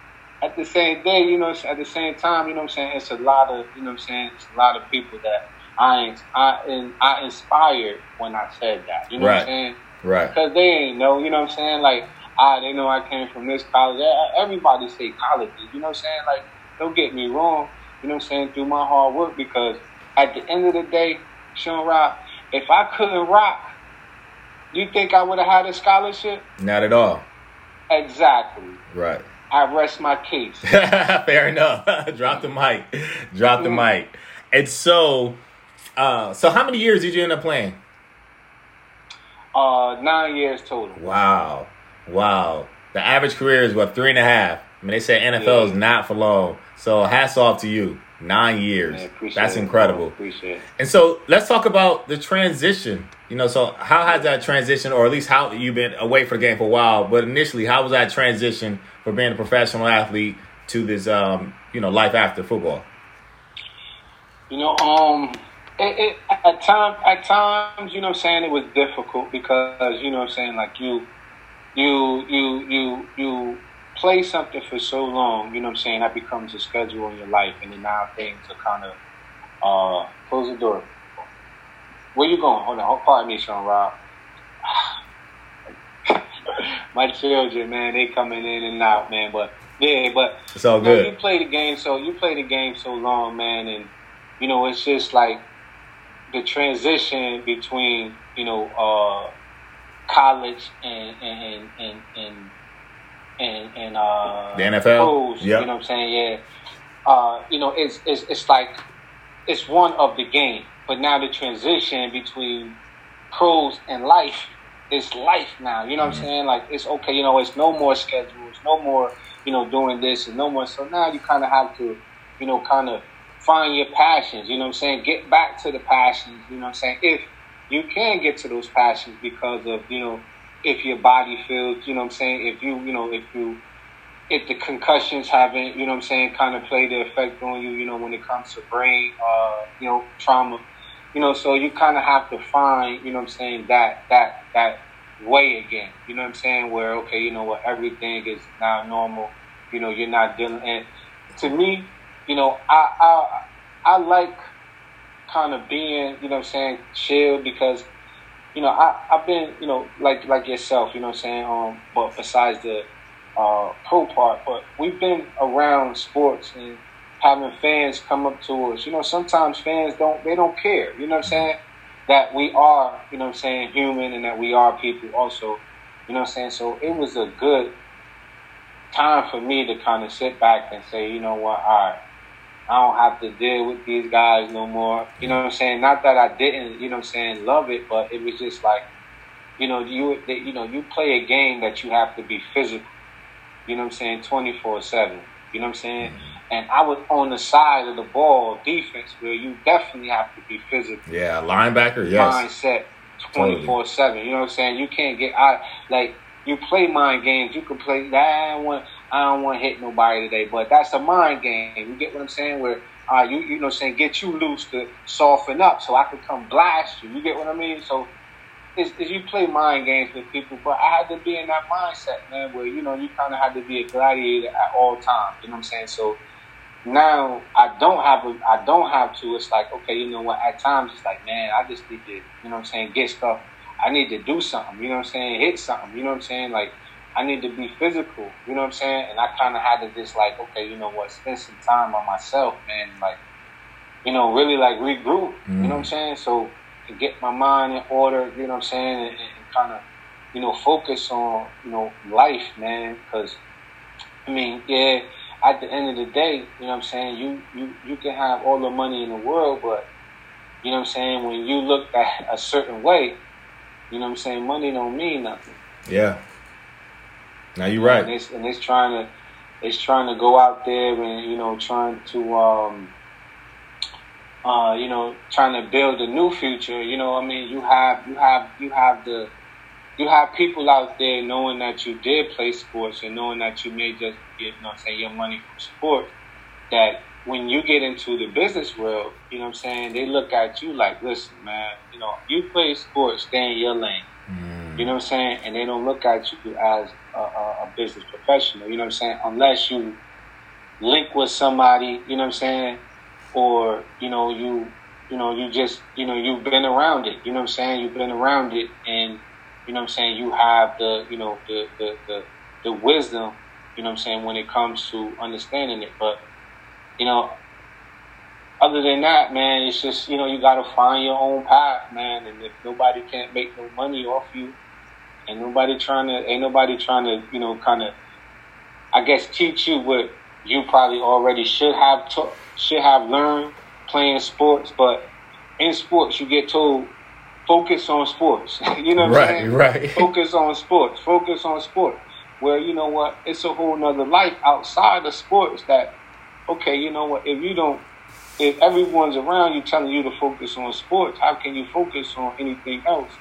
at the same day, you know, at the same time, you know what I'm saying, it's a lot of you know what I'm saying, it's a lot of people that I I I inspired when I said that. You know what I'm saying? Right. Because they ain't know, you know what I'm saying? Like ah, they know I came from this college. Everybody say colleges, you know what I'm saying? Like, don't get me wrong, you know what I'm saying, through my hard work because at the end of the day, Sean Rock, if I couldn't rock, you think I would have had a scholarship? Not at all. Exactly. Right. I rest my case. Fair enough. Drop the mic. Drop the mm. mic. And so, uh, so how many years did you end up playing? Uh, nine years total. Wow, wow. The average career is what three and a half. I mean, they say NFL yeah. is not for long. So hats off to you. Nine years. Man, That's incredible. Appreciate it. And so let's talk about the transition. You know, so how has that transition, or at least how you've been away from the game for a while, but initially, how was that transition from being a professional athlete to this, um, you know, life after football? You know, um, it, it, at times, at times, you know, I'm saying it was difficult because you know, I'm saying like you, you, you, you, you play something for so long, you know, what I'm saying that becomes a schedule in your life, and then now things are kind of uh, close the door. Where you going? Hold on, pardon me, Sean Rob. My children, man, they coming in and out, man. But yeah, but it's all good. You play the game so you play the game so long, man, and you know it's just like the transition between you know uh, college and and and and and, and uh, the NFL. Pros, yep. You know what I'm saying? Yeah. Uh, you know, it's, it's it's like it's one of the game, but now the transition between pros and life is life now. You know what mm-hmm. I'm saying? Like it's okay. You know, it's no more schedules, no more you know doing this and no more. So now you kind of have to, you know, kind of find your passions, you know what I'm saying? Get back to the passions, you know what I'm saying? If you can get to those passions because of, you know, if your body feels, you know what I'm saying? If you, you know, if you, if the concussions haven't, you know what I'm saying, kind of played the effect on you, you know, when it comes to brain, uh, you know, trauma, you know, so you kind of have to find, you know what I'm saying, that, that, that way again, you know what I'm saying? Where, okay, you know what, everything is now normal, you know, you're not dealing, and to me, you know, I I I like kind of being, you know, I'm saying chill because, you know, I I've been, you know, like like yourself, you know, I'm saying, um, but besides the uh, pro part, but we've been around sports and having fans come up to us. You know, sometimes fans don't they don't care. You know what I'm saying? That we are, you know, I'm saying human and that we are people also. You know what I'm saying? So it was a good time for me to kind of sit back and say, you know what, all right I don't have to deal with these guys no more. You know what I'm saying? Not that I didn't, you know what I'm saying, love it, but it was just like, you know, you you know, you play a game that you have to be physical. You know what I'm saying? 24/7. You know what I'm saying? And I was on the side of the ball defense where you definitely have to be physical. Yeah, linebacker, yes. Mindset 24 7. You know what I'm saying? You can't get out. Like, you play mind games. You can play that one. I don't want to hit nobody today, but that's a mind game. You get what I'm saying? Where uh, you you know saying get you loose to soften up, so I can come blast you. You get what I mean? So is you play mind games with people, but I had to be in that mindset, man, where you know you kind of had to be a gladiator at all times. You know what I'm saying? So now I don't have a, I don't have to. It's like okay, you know what? At times it's like, man, I just need to, you know what I'm saying, get stuff. I need to do something. You know what I'm saying? Hit something. You know what I'm saying? Like I need to be physical. You know what I'm saying? And I kind of had to just like, okay, you know what? Spend some time on myself, man. Like, you know, really like regroup. Mm. You know what I'm mm. saying? So to get my mind in order. You know what I'm saying? And, and kind of, you know, focus on you know life, man. Because I mean, yeah. At the end of the day, you know what I'm saying? You you you can have all the money in the world, but you know what I'm saying? When you look at a certain way, you know what I'm saying? Money don't mean nothing. Yeah. Now you're right. And it's, and it's trying to it's trying to go out there and you know trying to um, uh, you know trying to build a new future. You know, I mean, you have you have you have the you have people out there knowing that you did play sports and knowing that you may just get you know say your money from sports. That when you get into the business world, you know what I'm saying, they look at you like, listen, man, you know, you play sports, stay in your lane. You know what I'm saying? And they don't look at you as a, a, business professional. You know what I'm saying? Unless you link with somebody. You know what I'm saying? Or you know you you know you just you know you've been around it. You know what I'm saying? You've been around it, and you know what I'm saying, you have the, you know, the, the, the, the wisdom, you know what I'm saying, when it comes to understanding it. But, you know, other than that, man, it's just, you know, you got to find your own path, man. And if nobody can't make no money off you, and nobody trying to, ain't nobody trying to, you know, kind of, I guess, teach you what you probably already should have taught, should have learned playing sports. But in sports, you get told focus on sports. you know what right, I'm saying? Right, Focus on sports. Focus on sports. Where you know what, it's a whole nother life outside of sports. That okay, you know what, if you don't, if everyone's around you telling you to focus on sports, how can you focus on anything else?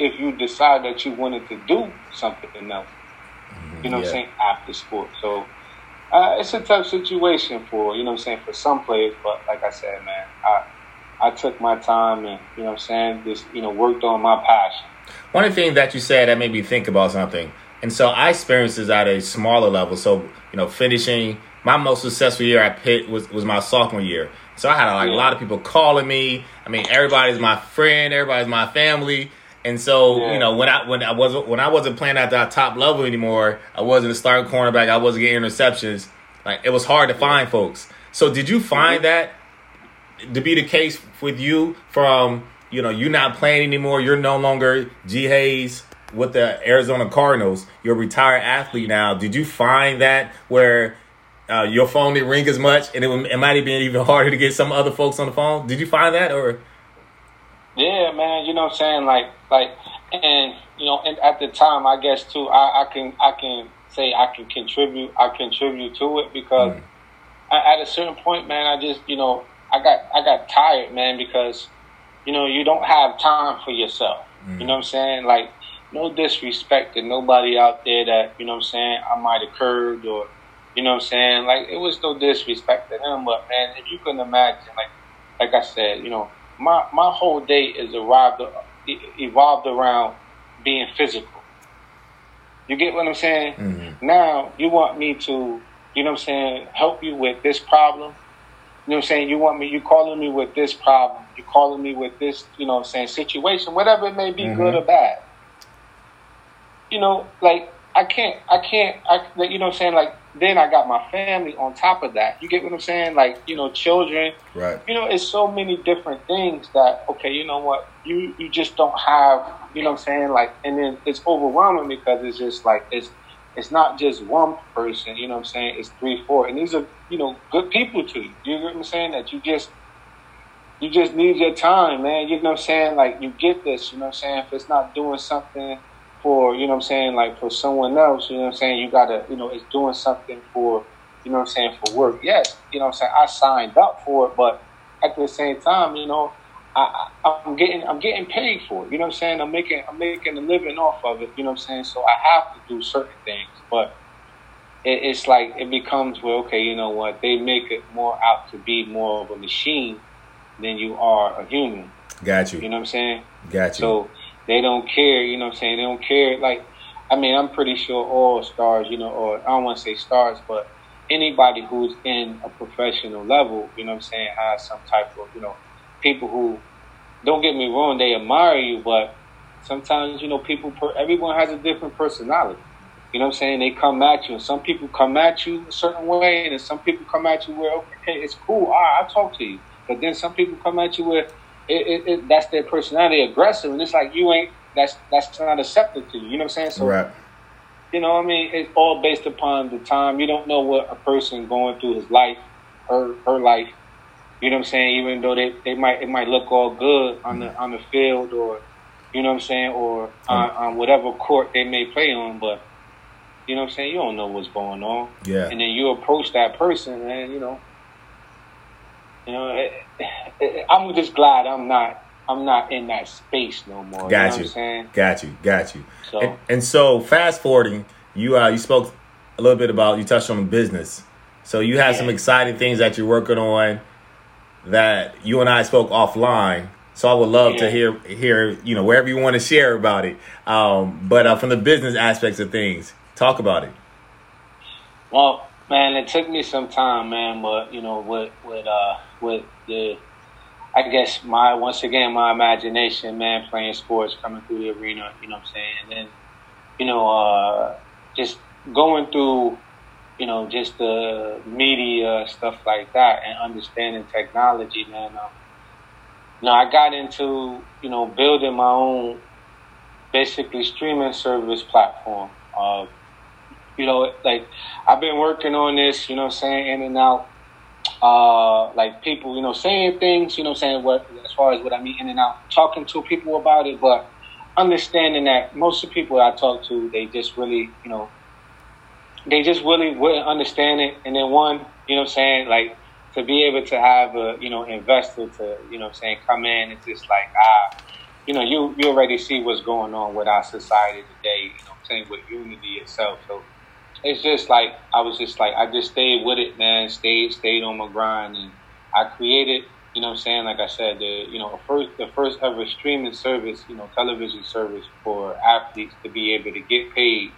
If you decide that you wanted to do something else, you know yeah. what I'm saying, after sports. So uh, it's a tough situation for you know what I'm saying for some players, but like I said, man, I I took my time and, you know what I'm saying, just, you know, worked on my passion. One of the things that you said that made me think about something. And so I experienced this at a smaller level. So, you know, finishing my most successful year at Pitt was, was my sophomore year. So I had like yeah. a lot of people calling me. I mean, everybody's my friend, everybody's my family. And so, yeah. you know, when I when I wasn't when I wasn't playing at that top level anymore, I wasn't a starting cornerback, I wasn't getting interceptions. Like it was hard to find folks. So did you find mm-hmm. that to be the case with you from you know you're not playing anymore. You're no longer G Hayes with the Arizona Cardinals. You're a retired athlete now. Did you find that where uh, your phone didn't ring as much, and it, it might have been even harder to get some other folks on the phone? Did you find that, or? Yeah, man. You know what I'm saying? Like, like, and you know, and at the time, I guess too, I, I can, I can say I can contribute, I contribute to it because mm. I, at a certain point, man, I just, you know, I got I got tired, man, because you know you don't have time for yourself. Mm. You know what I'm saying? Like no disrespect to nobody out there that you know what I'm saying I might have curved or you know what I'm saying. Like it was no disrespect to him, but man, if you can imagine, like like I said, you know, my my whole day is arrived evolved around being physical. You get what I'm saying? Mm-hmm. Now you want me to, you know what I'm saying, help you with this problem you know what I'm saying? You want me, you calling me with this problem, you calling me with this, you know what I'm saying, situation, whatever it may be, mm-hmm. good or bad. You know, like, I can't, I can't, I, you know what I'm saying? Like, then I got my family on top of that. You get what I'm saying? Like, you know, children. Right. You know, it's so many different things that, okay, you know what? You, you just don't have, you know what I'm saying? Like, and then it's overwhelming because it's just like, it's, it's not just one person, you know what I'm saying? It's three, four. And these are, you know, good people to you. You know what I'm saying? That you just you just need your time, man. You know what I'm saying? Like you get this, you know what I'm saying? If it's not doing something for, you know what I'm saying, like for someone else, you know what I'm saying, you gotta, you know, it's doing something for, you know what I'm saying, for work. Yes, you know what I'm saying, I signed up for it, but at the same time, you know, I, I'm getting I'm getting paid for it. You know what I'm saying? I'm making I'm making a living off of it. You know what I'm saying? So I have to do certain things, but it, it's like it becomes well, okay, you know what? They make it more out to be more of a machine than you are a human. Got you. You know what I'm saying? Got you. So they don't care. You know what I'm saying? They don't care. Like I mean, I'm pretty sure all stars, you know, or I don't want to say stars, but anybody who's in a professional level, you know what I'm saying, has some type of you know people who don't get me wrong, they admire you, but sometimes you know people. Per, everyone has a different personality. You know what I'm saying? They come at you, and some people come at you a certain way, and some people come at you where okay, it's cool. All right, I'll talk to you. But then some people come at you where it, it, it, that's their personality, aggressive, and it's like you ain't. That's that's not accepted to you. You know what I'm saying? So, right. you know, what I mean, it's all based upon the time. You don't know what a person going through his life, her her life, you know what I'm saying? Even though they, they might it might look all good on the on the field or you know what I'm saying, or on, on whatever court they may play on, but you know what I'm saying, you don't know what's going on. Yeah. And then you approach that person and you know you know it, it, I'm just glad I'm not I'm not in that space no more. Got you. Know you. Got you. Got you. So and, and so fast forwarding, you uh you spoke a little bit about you touched on business. So you have yeah. some exciting things that you're working on that you and I spoke offline. So I would love yeah. to hear hear you know wherever you want to share about it. Um, but uh, from the business aspects of things, talk about it. Well, man, it took me some time, man. But you know, with with uh, with the I guess my once again my imagination, man, playing sports, coming through the arena, you know what I'm saying, and then you know, uh, just going through, you know, just the media stuff like that, and understanding technology, man. Um, you I got into you know building my own basically streaming service platform. Uh, you know, like I've been working on this, you know, saying in and out uh, like people, you know, saying things, you know, saying what as far as what I mean in and out, talking to people about it, but understanding that most of the people I talk to, they just really, you know, they just really wouldn't understand it. And then one, you know, I'm saying like to be able to have a, you know, investor to, you know, I'm saying come in and just like ah, you know, you you already see what's going on with our society today. You know, I'm saying with unity itself. So it's just like I was just like I just stayed with it, man. Stayed stayed on my grind, and I created. You know what I'm saying? Like I said, the you know first the first ever streaming service, you know, television service for athletes to be able to get paid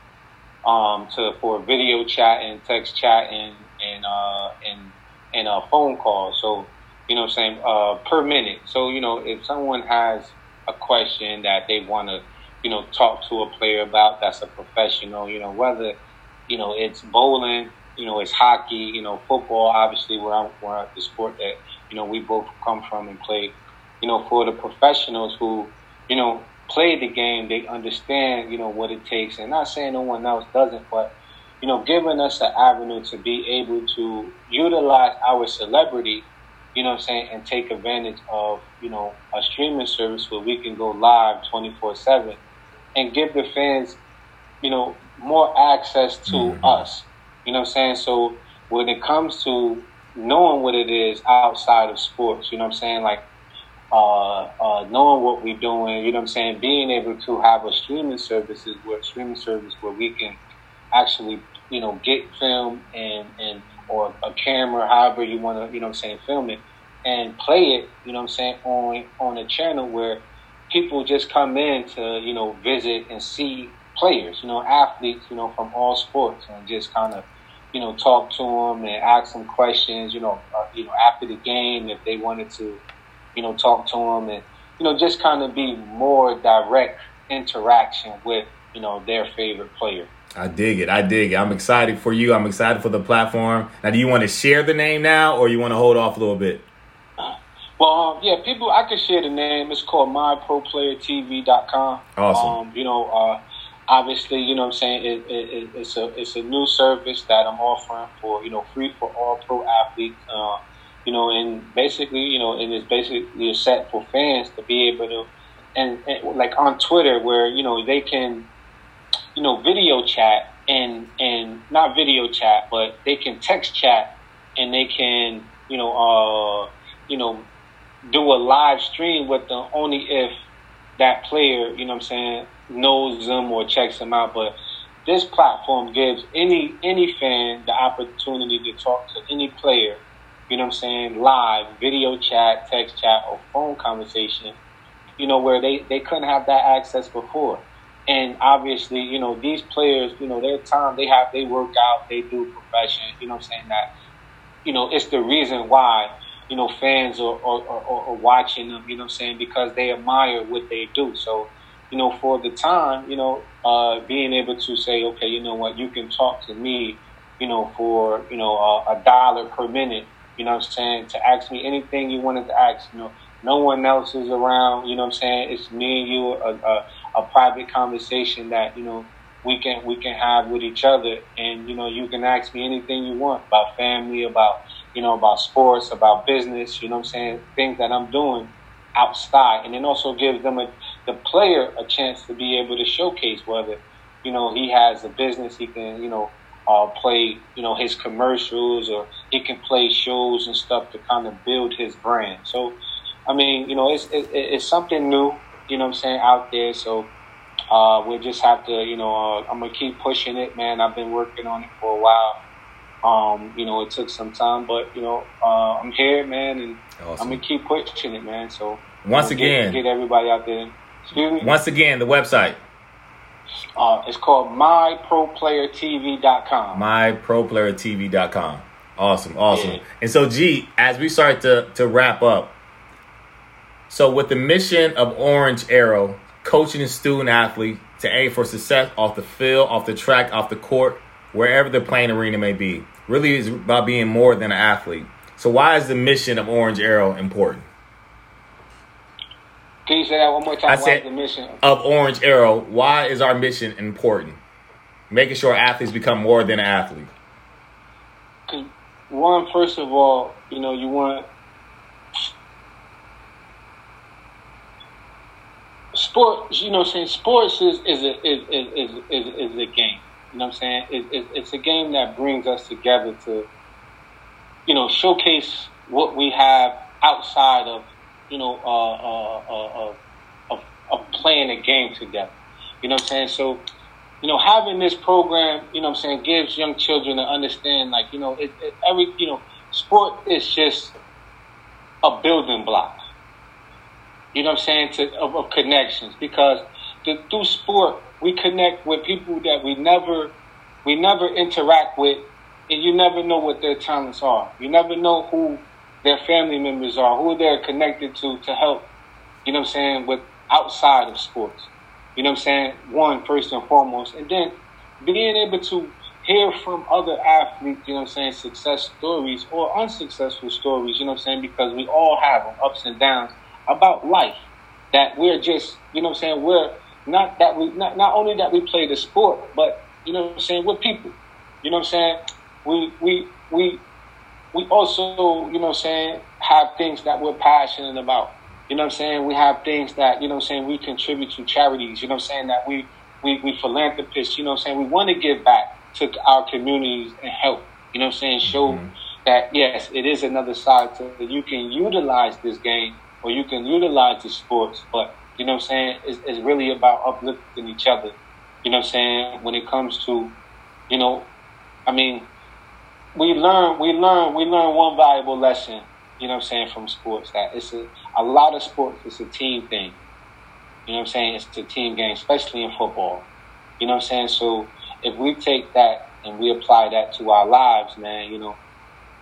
um, to for video chat and text chat and and uh, and and a phone call. So you know what I'm saying uh, per minute. So you know if someone has a question that they want to you know talk to a player about, that's a professional. You know whether you know, it's bowling, you know, it's hockey, you know, football, obviously, where I'm, where the sport that, you know, we both come from and play. You know, for the professionals who, you know, play the game, they understand, you know, what it takes. And not saying no one else doesn't, but, you know, giving us an avenue to be able to utilize our celebrity, you know what I'm saying, and take advantage of, you know, a streaming service where we can go live 24 7 and give the fans, you know, more access to mm-hmm. us. You know what I'm saying? So when it comes to knowing what it is outside of sports, you know what I'm saying? Like uh, uh, knowing what we're doing, you know what I'm saying? Being able to have a streaming services where streaming service where we can actually, you know, get film and, and or a camera, however you want to, you know what I'm saying, film it and play it, you know what I'm saying, on on a channel where people just come in to, you know, visit and see players, you know, athletes, you know, from all sports, and just kind of, you know, talk to them and ask them questions, you know, uh, you know, after the game if they wanted to, you know, talk to them and, you know, just kind of be more direct interaction with, you know, their favorite player. I dig it. I dig it. I'm excited for you. I'm excited for the platform. Now, do you want to share the name now, or you want to hold off a little bit? Well, um, yeah, people, I can share the name. It's called myproplayertv.com. Awesome. Um, you know, uh, obviously, you know what I'm saying, it, it, it's a it's a new service that I'm offering for, you know, free for all pro athletes. Uh, you know, and basically, you know, and it's basically a set for fans to be able to, and, and like on Twitter where you know they can, you know, video chat and and not video chat, but they can text chat and they can, you know, uh, you know, do a live stream with them only if that player, you know what I'm saying, knows them or checks them out. But this platform gives any any fan the opportunity to talk to any player, you know what I'm saying, live, video chat, text chat, or phone conversation, you know, where they, they couldn't have that access before. And obviously, you know, these players, you know, their time, they have, they work out, they do profession, you know what I'm saying, that, you know, it's the reason why, you know, fans are, are, are, are watching them, you know what I'm saying, because they admire what they do. So, you know, for the time, you know, uh, being able to say, okay, you know what, you can talk to me, you know, for, you know, uh, a dollar per minute, you know what I'm saying, to ask me anything you wanted to ask, you know, no one else is around, you know what I'm saying, it's me and you, a, a, a private conversation that, you know, we can we can have with each other. And you know you can ask me anything you want about family about you know about sports about business you know what i'm saying things that i'm doing outside. And then also gives them a the player a chance to be able to showcase whether you know he has a business he can you know uh, play you know his commercials or he can play shows and stuff to kind of build his brand. So I mean you know it's it, it's something new you know what I'm saying out there. So uh, we'll just have to you know uh, I'm gonna keep pushing it, man. I've been working on it for a while. Um, you know, it took some time, but you know, uh, I'm here, man, and awesome. I'm gonna keep pushing it, man. So once again, get, get everybody out there Excuse me? Once again, the website. Uh, it's called myproplayertv.com. Myproplayertv.com. Awesome, awesome. Yeah. And so, G, as we start to to wrap up, So, with the mission of Orange Arrow, coaching a student athlete to aim for success off the field, off the track, off the court, wherever the playing arena may be, really is about being more than an athlete. So, why is the mission of Orange Arrow important? Can you say that one more time? I said the mission? of Orange Arrow, why is our mission important? Making sure athletes become more than an athlete. one, first of all, you know, you want sports. You know, what I'm saying sports is is a is is is, is, is a game. You know, what I'm saying it, it, it's a game that brings us together to, you know, showcase what we have outside of, you know, uh, uh, uh, of, of playing a game together. You know, what I'm saying so you know, having this program, you know what I'm saying, gives young children to understand, like, you know, it, it, every, you know, sport is just a building block. You know what I'm saying, to, of, of connections. Because the, through sport, we connect with people that we never, we never interact with, and you never know what their talents are. You never know who their family members are, who they're connected to to help, you know what I'm saying, with outside of sports. You know what I'm saying? One, first and foremost. And then being able to hear from other athletes, you know what I'm saying, success stories or unsuccessful stories, you know what I'm saying, because we all have them, ups and downs, about life. That we're just, you know what I'm saying, we're not that we, not, not only that we play the sport, but, you know what I'm saying, we're people. You know what I'm saying? We, we, we, we also, you know what I'm saying, have things that we're passionate about. You know what I'm saying? We have things that, you know what I'm saying, we contribute to charities, you know what I'm saying, that we, we, we philanthropists, you know what I'm saying, we want to give back to our communities and help, you know what I'm saying, show mm-hmm. that, yes, it is another side to that you can utilize this game or you can utilize the sports, but, you know what I'm saying, it's, it's really about uplifting each other, you know what I'm saying, when it comes to, you know, I mean, we learn, we learn, we learn one valuable lesson you know what I'm saying, from sports. That it's a, a lot of sports, it's a team thing. You know what I'm saying? It's a team game, especially in football. You know what I'm saying? So if we take that and we apply that to our lives, man, you know,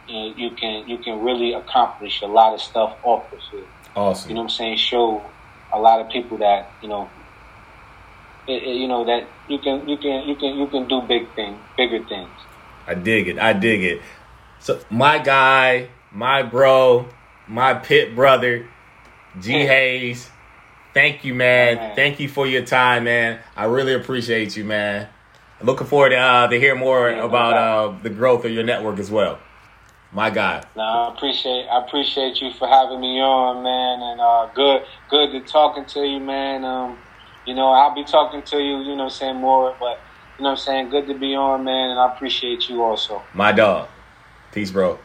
you, know, you can you can really accomplish a lot of stuff off the field. Awesome. You know what I'm saying? Show a lot of people that you know, it, it, you know that you can you can you can you can do big things, bigger things. I dig it. I dig it. So my guy my bro, my Pitt brother, G Hayes. Thank you, man. Thank you for your time, man. I really appreciate you, man. Looking forward to, uh, to hear more yeah, about uh, the growth of your network as well. My God. No, I appreciate I appreciate you for having me on, man, and uh, good good to talking to you, man. Um, you know, I'll be talking to you, you know, saying more, but you know, what I'm saying good to be on, man, and I appreciate you also. My dog. Peace, bro.